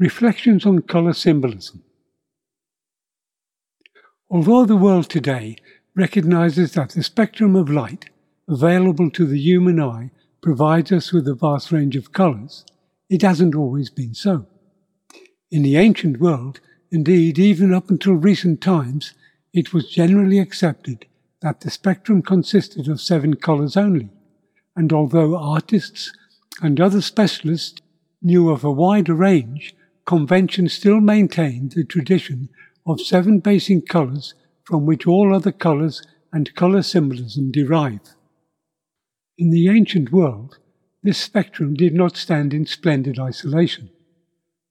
Reflections on Colour Symbolism. Although the world today recognizes that the spectrum of light available to the human eye provides us with a vast range of colours, it hasn't always been so. In the ancient world, indeed even up until recent times, it was generally accepted that the spectrum consisted of seven colours only, and although artists and other specialists knew of a wider range, convention still maintained the tradition of seven basic colours from which all other colours and colour symbolism derive. In the ancient world, this spectrum did not stand in splendid isolation.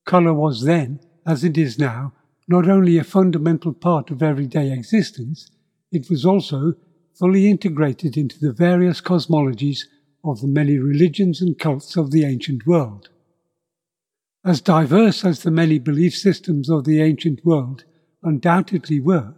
Colour was then, as it is now, not only a fundamental part of everyday existence, it was also fully integrated into the various cosmologies of the many religions and cults of the ancient world. As diverse as the many belief systems of the ancient world undoubtedly were,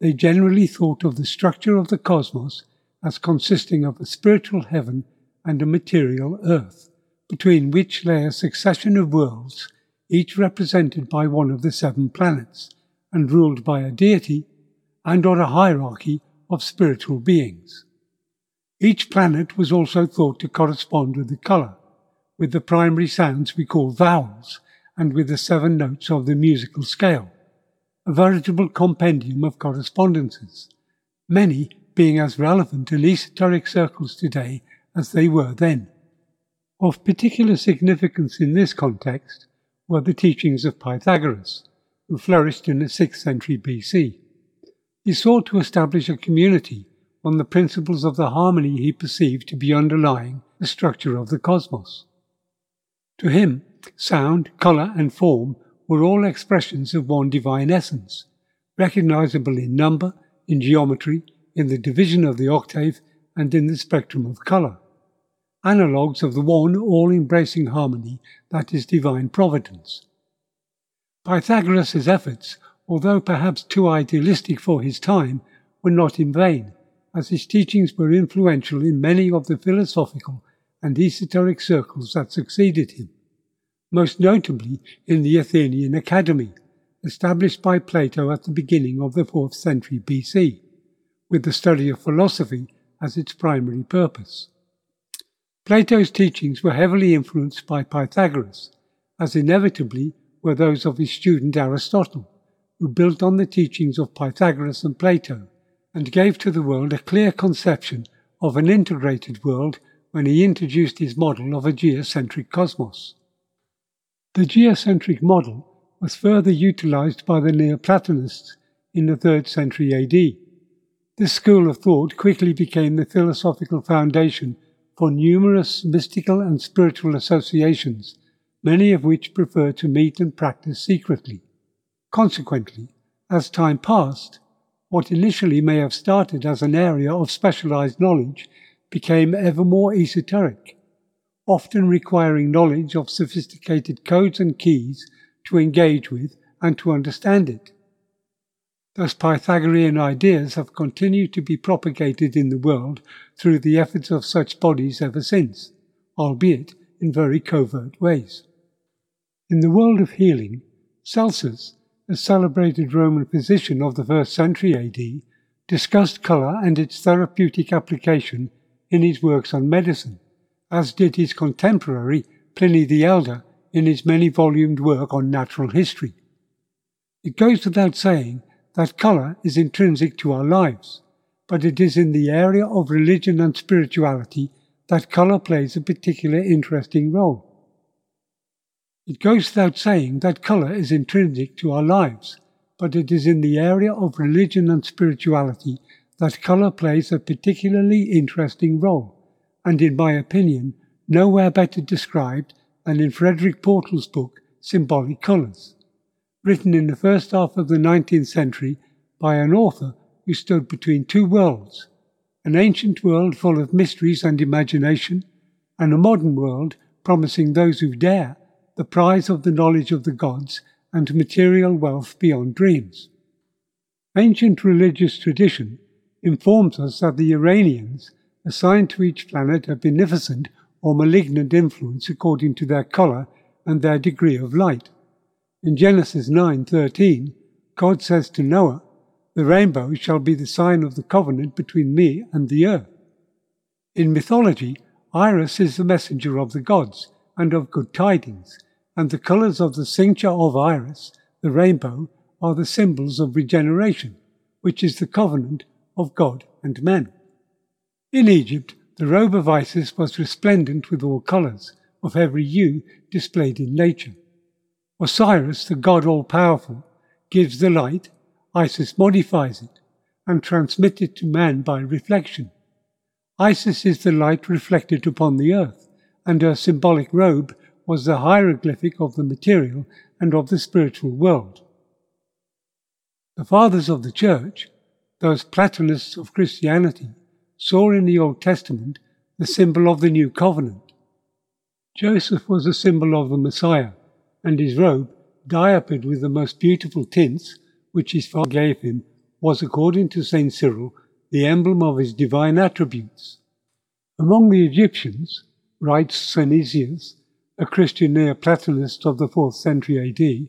they generally thought of the structure of the cosmos as consisting of a spiritual heaven and a material earth, between which lay a succession of worlds, each represented by one of the seven planets, and ruled by a deity and or a hierarchy of spiritual beings. Each planet was also thought to correspond with the colour, with the primary sounds we call vowels, and with the seven notes of the musical scale, a veritable compendium of correspondences, many being as relevant in esoteric circles today as they were then. Of particular significance in this context were the teachings of Pythagoras, who flourished in the 6th century BC. He sought to establish a community on the principles of the harmony he perceived to be underlying the structure of the cosmos. To him, sound, colour, and form were all expressions of one divine essence, recognizable in number, in geometry, in the division of the octave, and in the spectrum of colour. Analogues of the one all embracing harmony that is divine providence. Pythagoras' efforts, although perhaps too idealistic for his time, were not in vain, as his teachings were influential in many of the philosophical and esoteric circles that succeeded him, most notably in the Athenian Academy, established by Plato at the beginning of the 4th century BC, with the study of philosophy as its primary purpose. Plato's teachings were heavily influenced by Pythagoras, as inevitably were those of his student Aristotle, who built on the teachings of Pythagoras and Plato and gave to the world a clear conception of an integrated world when he introduced his model of a geocentric cosmos. The geocentric model was further utilized by the Neoplatonists in the 3rd century AD. This school of thought quickly became the philosophical foundation for numerous mystical and spiritual associations, many of which prefer to meet and practice secretly. Consequently, as time passed, what initially may have started as an area of specialized knowledge became ever more esoteric, often requiring knowledge of sophisticated codes and keys to engage with and to understand it. Thus, Pythagorean ideas have continued to be propagated in the world through the efforts of such bodies ever since, albeit in very covert ways. In the world of healing, Celsus, a celebrated Roman physician of the first century AD, discussed colour and its therapeutic application in his works on medicine, as did his contemporary Pliny the Elder in his many volumed work on natural history. It goes without saying that colour is intrinsic to our lives, but it is in the area of religion and spirituality that colour plays a particular interesting role. It goes without saying that colour is intrinsic to our lives, but it is in the area of religion and spirituality that colour plays a particularly interesting role, and in my opinion, nowhere better described than in Frederick Portal's book, Symbolic Colours, written in the first half of the 19th century by an author who stood between two worlds an ancient world full of mysteries and imagination, and a modern world promising those who dare the prize of the knowledge of the gods and material wealth beyond dreams. Ancient religious tradition informs us that the Uranians assigned to each planet a beneficent or malignant influence according to their colour and their degree of light, In Genesis 9:13, God says to Noah, "The rainbow shall be the sign of the covenant between me and the earth." In mythology, Iris is the messenger of the gods and of good tidings, and the colors of the cincture of Iris, the rainbow, are the symbols of regeneration, which is the covenant of God and men. In Egypt, the robe of Isis was resplendent with all colors, of every hue displayed in nature. Osiris, the god all powerful, gives the light, Isis modifies it, and transmits it to man by reflection. Isis is the light reflected upon the earth, and her symbolic robe was the hieroglyphic of the material and of the spiritual world. The fathers of the Church, those Platonists of Christianity, saw in the Old Testament the symbol of the New Covenant. Joseph was a symbol of the Messiah, and his robe, diapered with the most beautiful tints, which his father gave him, was, according to St. Cyril, the emblem of his divine attributes. Among the Egyptians, writes Synesius, a Christian Neoplatonist of the 4th century AD,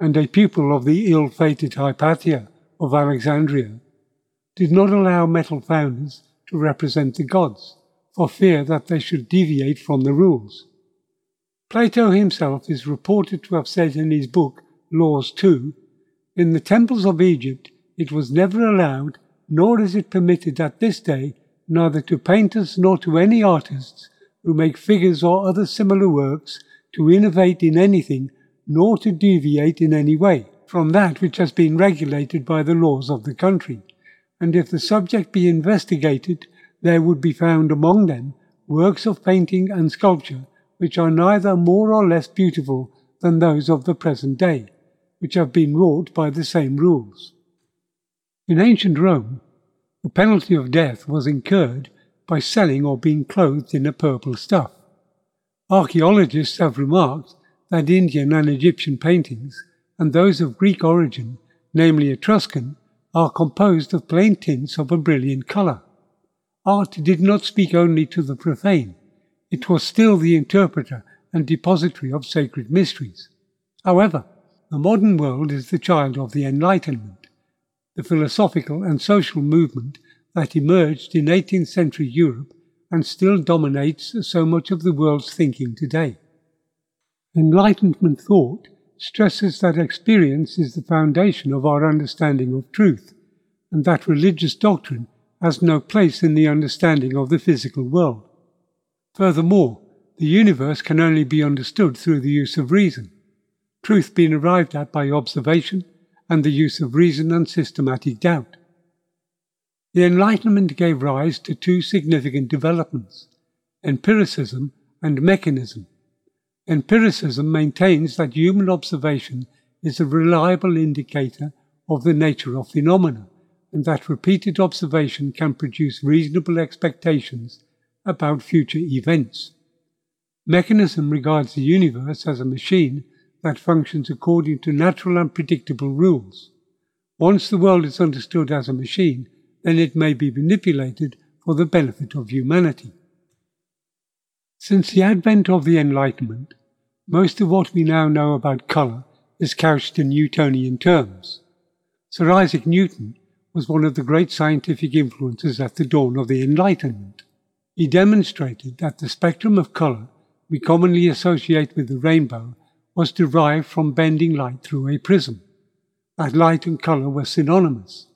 and a pupil of the ill fated Hypatia of Alexandria, did not allow metal founders to represent the gods, for fear that they should deviate from the rules. Plato himself is reported to have said in his book Laws 2 In the temples of Egypt it was never allowed, nor is it permitted at this day, neither to painters nor to any artists who make figures or other similar works to innovate in anything, nor to deviate in any way from that which has been regulated by the laws of the country. And if the subject be investigated, there would be found among them works of painting and sculpture which are neither more or less beautiful than those of the present day, which have been wrought by the same rules. In ancient Rome, the penalty of death was incurred by selling or being clothed in a purple stuff. Archaeologists have remarked that Indian and Egyptian paintings, and those of Greek origin, namely Etruscan, are composed of plain tints of a brilliant colour. Art did not speak only to the profane, it was still the interpreter and depository of sacred mysteries. However, the modern world is the child of the Enlightenment, the philosophical and social movement that emerged in 18th century Europe and still dominates so much of the world's thinking today. Enlightenment thought stresses that experience is the foundation of our understanding of truth, and that religious doctrine has no place in the understanding of the physical world. Furthermore, the universe can only be understood through the use of reason, truth being arrived at by observation and the use of reason and systematic doubt. The Enlightenment gave rise to two significant developments empiricism and mechanism. Empiricism maintains that human observation is a reliable indicator of the nature of phenomena, and that repeated observation can produce reasonable expectations about future events. Mechanism regards the universe as a machine that functions according to natural and predictable rules. Once the world is understood as a machine, then it may be manipulated for the benefit of humanity. Since the advent of the Enlightenment, most of what we now know about colour is couched in Newtonian terms. Sir Isaac Newton was one of the great scientific influences at the dawn of the Enlightenment. He demonstrated that the spectrum of colour we commonly associate with the rainbow was derived from bending light through a prism, that light and colour were synonymous,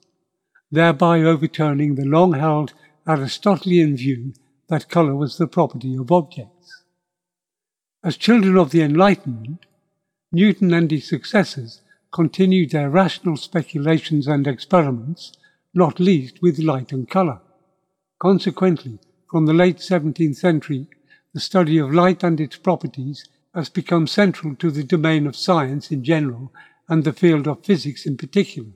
thereby overturning the long held Aristotelian view that colour was the property of objects. As children of the Enlightenment, Newton and his successors continued their rational speculations and experiments, not least with light and colour. Consequently, from the late 17th century, the study of light and its properties has become central to the domain of science in general and the field of physics in particular.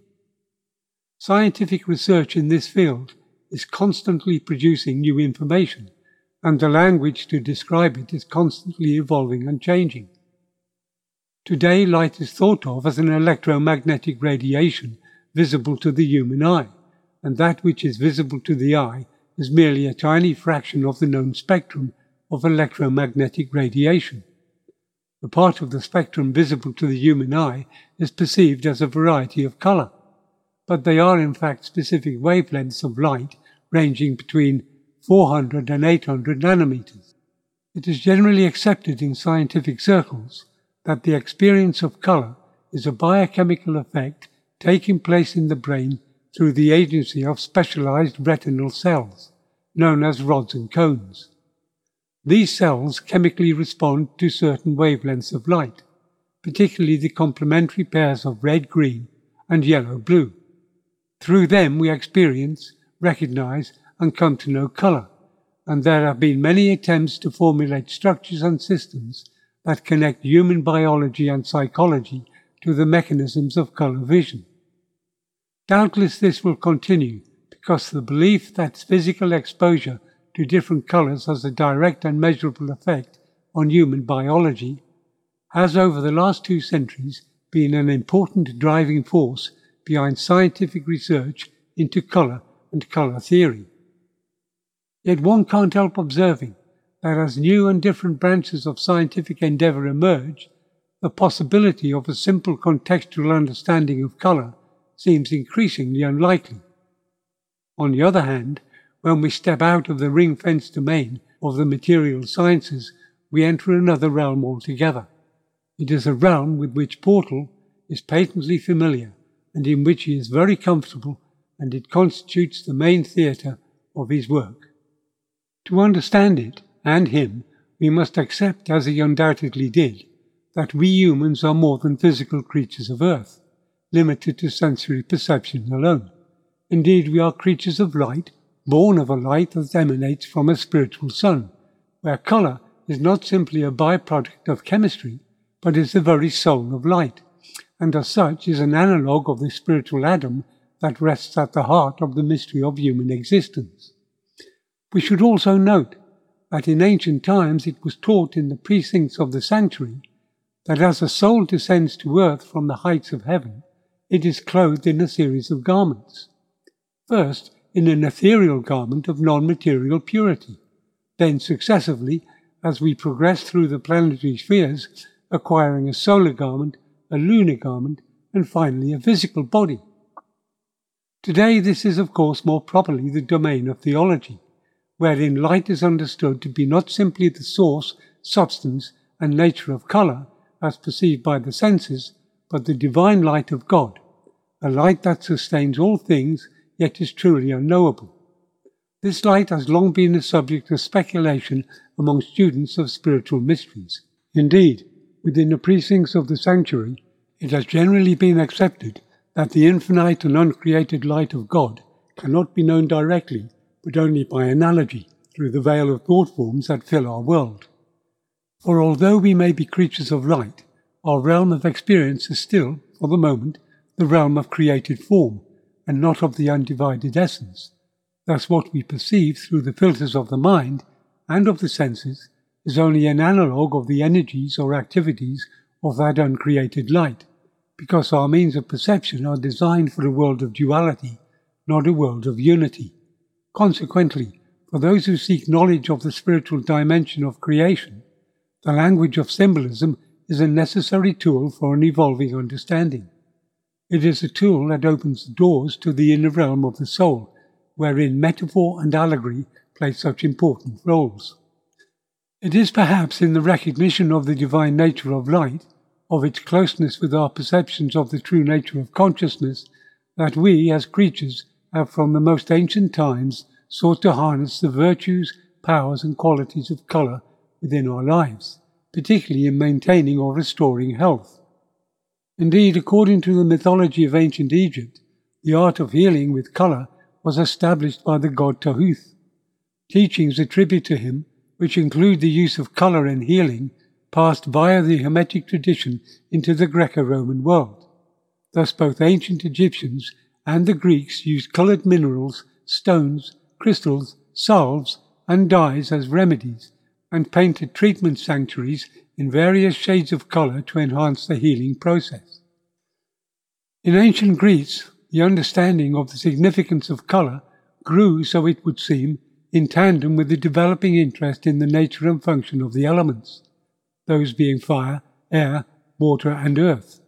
Scientific research in this field is constantly producing new information, and the language to describe it is constantly evolving and changing. Today, light is thought of as an electromagnetic radiation visible to the human eye, and that which is visible to the eye is merely a tiny fraction of the known spectrum of electromagnetic radiation. The part of the spectrum visible to the human eye is perceived as a variety of color, but they are in fact specific wavelengths of light ranging between 400 and 800 nanometers. It is generally accepted in scientific circles that the experience of color is a biochemical effect taking place in the brain through the agency of specialized retinal cells, known as rods and cones. These cells chemically respond to certain wavelengths of light, particularly the complementary pairs of red-green and yellow-blue. Through them we experience, recognize, and come to know color, and there have been many attempts to formulate structures and systems that connect human biology and psychology to the mechanisms of color vision. Doubtless this will continue because the belief that physical exposure to different colors has a direct and measurable effect on human biology has over the last two centuries been an important driving force behind scientific research into color and color theory. Yet one can't help observing that as new and different branches of scientific endeavor emerge, the possibility of a simple contextual understanding of color seems increasingly unlikely. On the other hand, when we step out of the ring fenced domain of the material sciences, we enter another realm altogether. It is a realm with which Portal is patently familiar and in which he is very comfortable, and it constitutes the main theatre of his work. To understand it, and him, we must accept, as he undoubtedly did, that we humans are more than physical creatures of earth limited to sensory perception alone. Indeed, we are creatures of light, born of a light that emanates from a spiritual sun, where color is not simply a byproduct of chemistry, but is the very soul of light, and as such is an analogue of the spiritual Adam that rests at the heart of the mystery of human existence. We should also note that in ancient times it was taught in the precincts of the sanctuary that as a soul descends to earth from the heights of heaven, it is clothed in a series of garments. First, in an ethereal garment of non material purity, then successively, as we progress through the planetary spheres, acquiring a solar garment, a lunar garment, and finally a physical body. Today, this is, of course, more properly the domain of theology, wherein light is understood to be not simply the source, substance, and nature of colour, as perceived by the senses, but the divine light of God, a light that sustains all things yet is truly unknowable. This light has long been the subject of speculation among students of spiritual mysteries. Indeed, within the precincts of the sanctuary, it has generally been accepted that the infinite and uncreated light of God cannot be known directly, but only by analogy through the veil of thought forms that fill our world. For although we may be creatures of light, our realm of experience is still, for the moment, the realm of created form, and not of the undivided essence. Thus, what we perceive through the filters of the mind and of the senses is only an analogue of the energies or activities of that uncreated light, because our means of perception are designed for a world of duality, not a world of unity. Consequently, for those who seek knowledge of the spiritual dimension of creation, the language of symbolism is a necessary tool for an evolving understanding. It is a tool that opens doors to the inner realm of the soul, wherein metaphor and allegory play such important roles. It is perhaps in the recognition of the divine nature of light, of its closeness with our perceptions of the true nature of consciousness, that we, as creatures, have from the most ancient times sought to harness the virtues, powers, and qualities of colour within our lives particularly in maintaining or restoring health. Indeed, according to the mythology of ancient Egypt, the art of healing with color was established by the god Tahuth. Teachings attributed to him, which include the use of color in healing, passed via the Hermetic tradition into the Greco Roman world. Thus, both ancient Egyptians and the Greeks used colored minerals, stones, crystals, salves, and dyes as remedies and painted treatment sanctuaries in various shades of color to enhance the healing process. In ancient Greece, the understanding of the significance of color grew, so it would seem, in tandem with the developing interest in the nature and function of the elements, those being fire, air, water, and earth.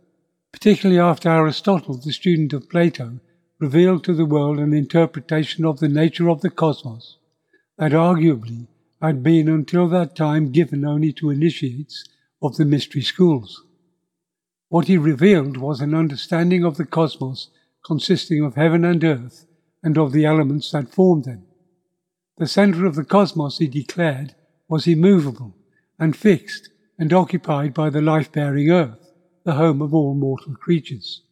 Particularly after Aristotle, the student of Plato, revealed to the world an interpretation of the nature of the cosmos that arguably had been until that time given only to initiates of the mystery schools. What he revealed was an understanding of the cosmos consisting of heaven and earth and of the elements that formed them. The center of the cosmos, he declared, was immovable and fixed and occupied by the life bearing earth, the home of all mortal creatures,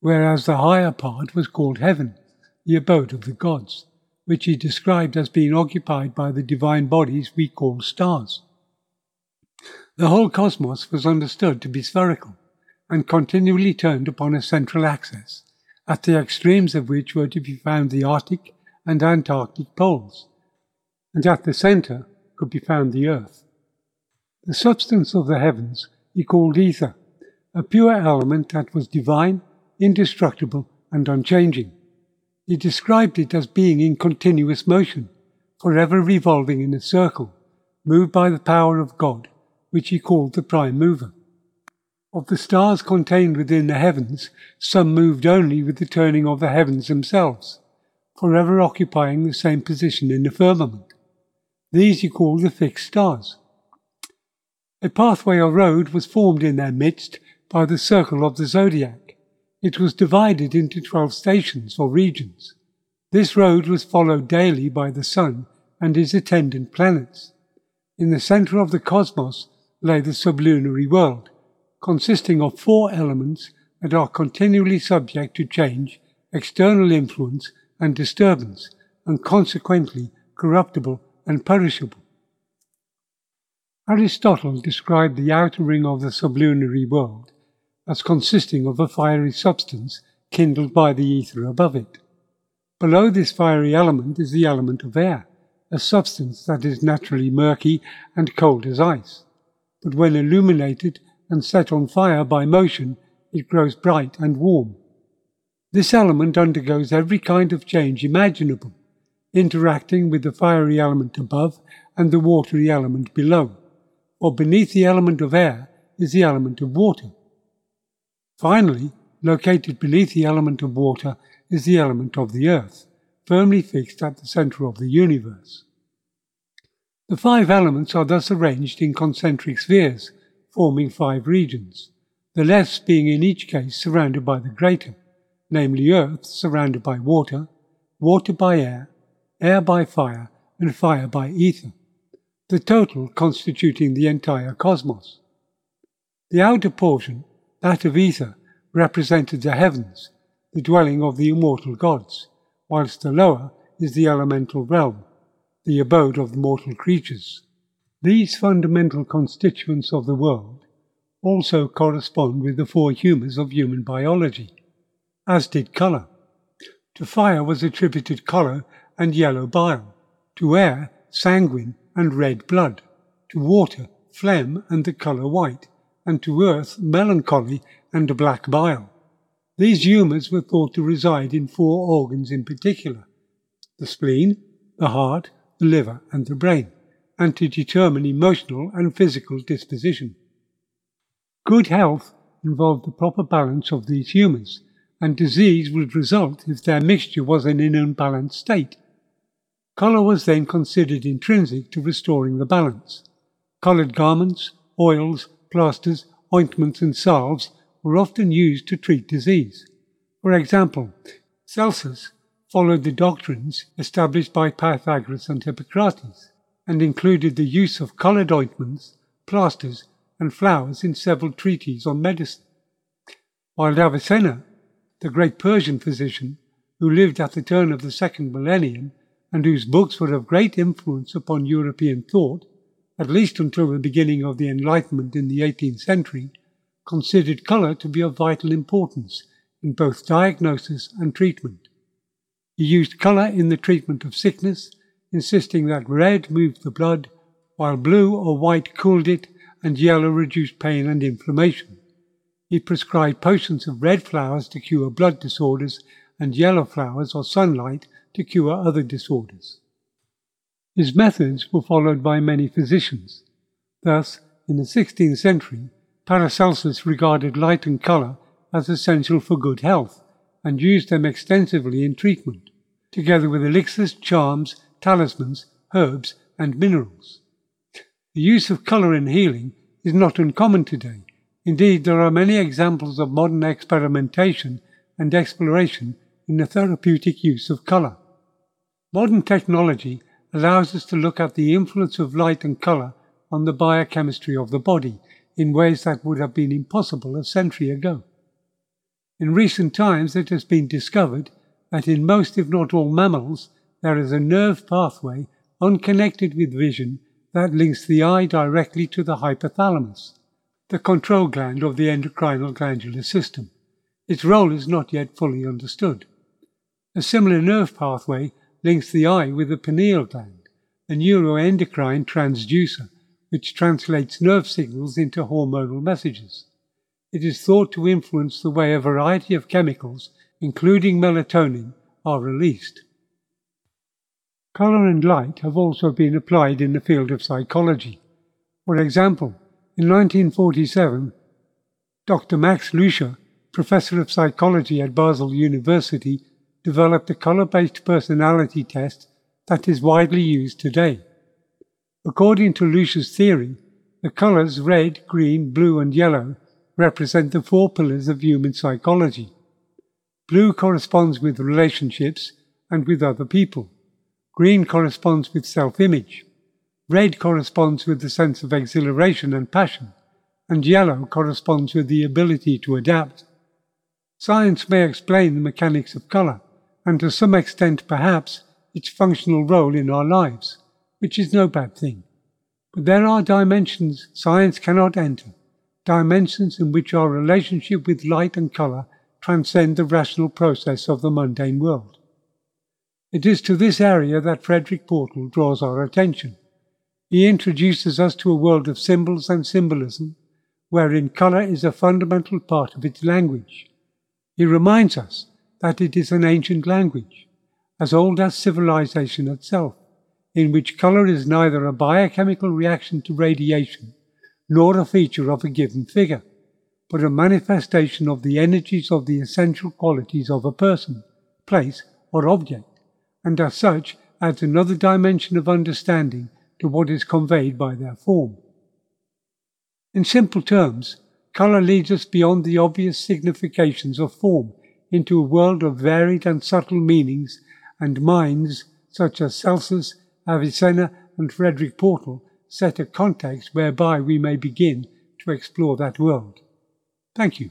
whereas the higher part was called heaven, the abode of the gods, which he described as being occupied by the divine bodies we call stars. The whole cosmos was understood to be spherical and continually turned upon a central axis, at the extremes of which were to be found the Arctic and Antarctic poles, and at the centre could be found the earth. The substance of the heavens he called ether, a pure element that was divine, indestructible, and unchanging. He described it as being in continuous motion, forever revolving in a circle, moved by the power of God, which he called the prime mover. Of the stars contained within the heavens, some moved only with the turning of the heavens themselves, forever occupying the same position in the firmament. These he called the fixed stars. A pathway or road was formed in their midst by the circle of the zodiac. It was divided into twelve stations or regions. This road was followed daily by the sun and his attendant planets. In the center of the cosmos lay the sublunary world, consisting of four elements that are continually subject to change, external influence, and disturbance, and consequently corruptible and perishable. Aristotle described the outer ring of the sublunary world as consisting of a fiery substance kindled by the ether above it. Below this fiery element is the element of air, a substance that is naturally murky and cold as ice but when illuminated and set on fire by motion, it grows bright and warm. This element undergoes every kind of change imaginable, interacting with the fiery element above and the watery element below, or beneath the element of air is the element of water. Finally, located beneath the element of water is the element of the earth, firmly fixed at the center of the universe. The five elements are thus arranged in concentric spheres, forming five regions, the less being in each case surrounded by the greater, namely earth surrounded by water, water by air, air by fire, and fire by ether, the total constituting the entire cosmos. The outer portion, that of ether, represented the heavens, the dwelling of the immortal gods, whilst the lower is the elemental realm, the abode of mortal creatures. These fundamental constituents of the world also correspond with the four humours of human biology, as did colour. To fire was attributed colour and yellow bile, to air, sanguine and red blood, to water, phlegm and the colour white, and to earth, melancholy and black bile. These humours were thought to reside in four organs in particular the spleen, the heart, the liver, and the brain, and to determine emotional and physical disposition. Good health involved the proper balance of these humours, and disease would result if their mixture was in an unbalanced state. Colour was then considered intrinsic to restoring the balance. Coloured garments, oils, plasters, ointments, and salves were often used to treat disease. For example, Celsus followed the doctrines established by Pythagoras and Hippocrates, and included the use of coloured ointments, plasters, and flowers in several treatises on medicine. While Avicenna, the great Persian physician, who lived at the turn of the second millennium and whose books were of great influence upon European thought, at least until the beginning of the Enlightenment in the 18th century, considered colour to be of vital importance in both diagnosis and treatment. He used colour in the treatment of sickness, insisting that red moved the blood, while blue or white cooled it and yellow reduced pain and inflammation. He prescribed potions of red flowers to cure blood disorders and yellow flowers or sunlight to cure other disorders. His methods were followed by many physicians. Thus, in the 16th century, Paracelsus regarded light and colour as essential for good health and used them extensively in treatment, together with elixirs, charms, talismans, herbs, and minerals. The use of colour in healing is not uncommon today. Indeed, there are many examples of modern experimentation and exploration in the therapeutic use of colour. Modern technology allows us to look at the influence of light and colour on the biochemistry of the body in ways that would have been impossible a century ago. In recent times, it has been discovered that in most, if not all, mammals, there is a nerve pathway unconnected with vision that links the eye directly to the hypothalamus, the control gland of the endocrinal glandular system. Its role is not yet fully understood. A similar nerve pathway links the eye with the pineal gland, a neuroendocrine transducer which translates nerve signals into hormonal messages. It is thought to influence the way a variety of chemicals, including melatonin, are released. Color and light have also been applied in the field of psychology. For example, in 1947, Dr. Max Lüscher, professor of psychology at Basel University, developed a color based personality test that is widely used today. According to Lüscher's theory, the colors red, green, blue, and yellow represent the four pillars of human psychology. Blue corresponds with relationships and with other people. Green corresponds with self image. Red corresponds with the sense of exhilaration and passion. And yellow corresponds with the ability to adapt. Science may explain the mechanics of colour, and to some extent perhaps its functional role in our lives, which is no bad thing. But there are dimensions science cannot enter, dimensions in which our relationship with light and colour transcend the rational process of the mundane world. It is to this area that Frederick Portal draws our attention. He introduces us to a world of symbols and symbolism, wherein colour is a fundamental part of its language. He reminds us that it is an ancient language, as old as civilization itself, in which colour is neither a biochemical reaction to radiation nor a feature of a given figure, but a manifestation of the energies of the essential qualities of a person, place, or object and as such adds another dimension of understanding to what is conveyed by their form. In simple terms, colour leads us beyond the obvious significations of form into a world of varied and subtle meanings, and minds such as Celsus, Avicenna, and Frederick Portal set a context whereby we may begin to explore that world. Thank you.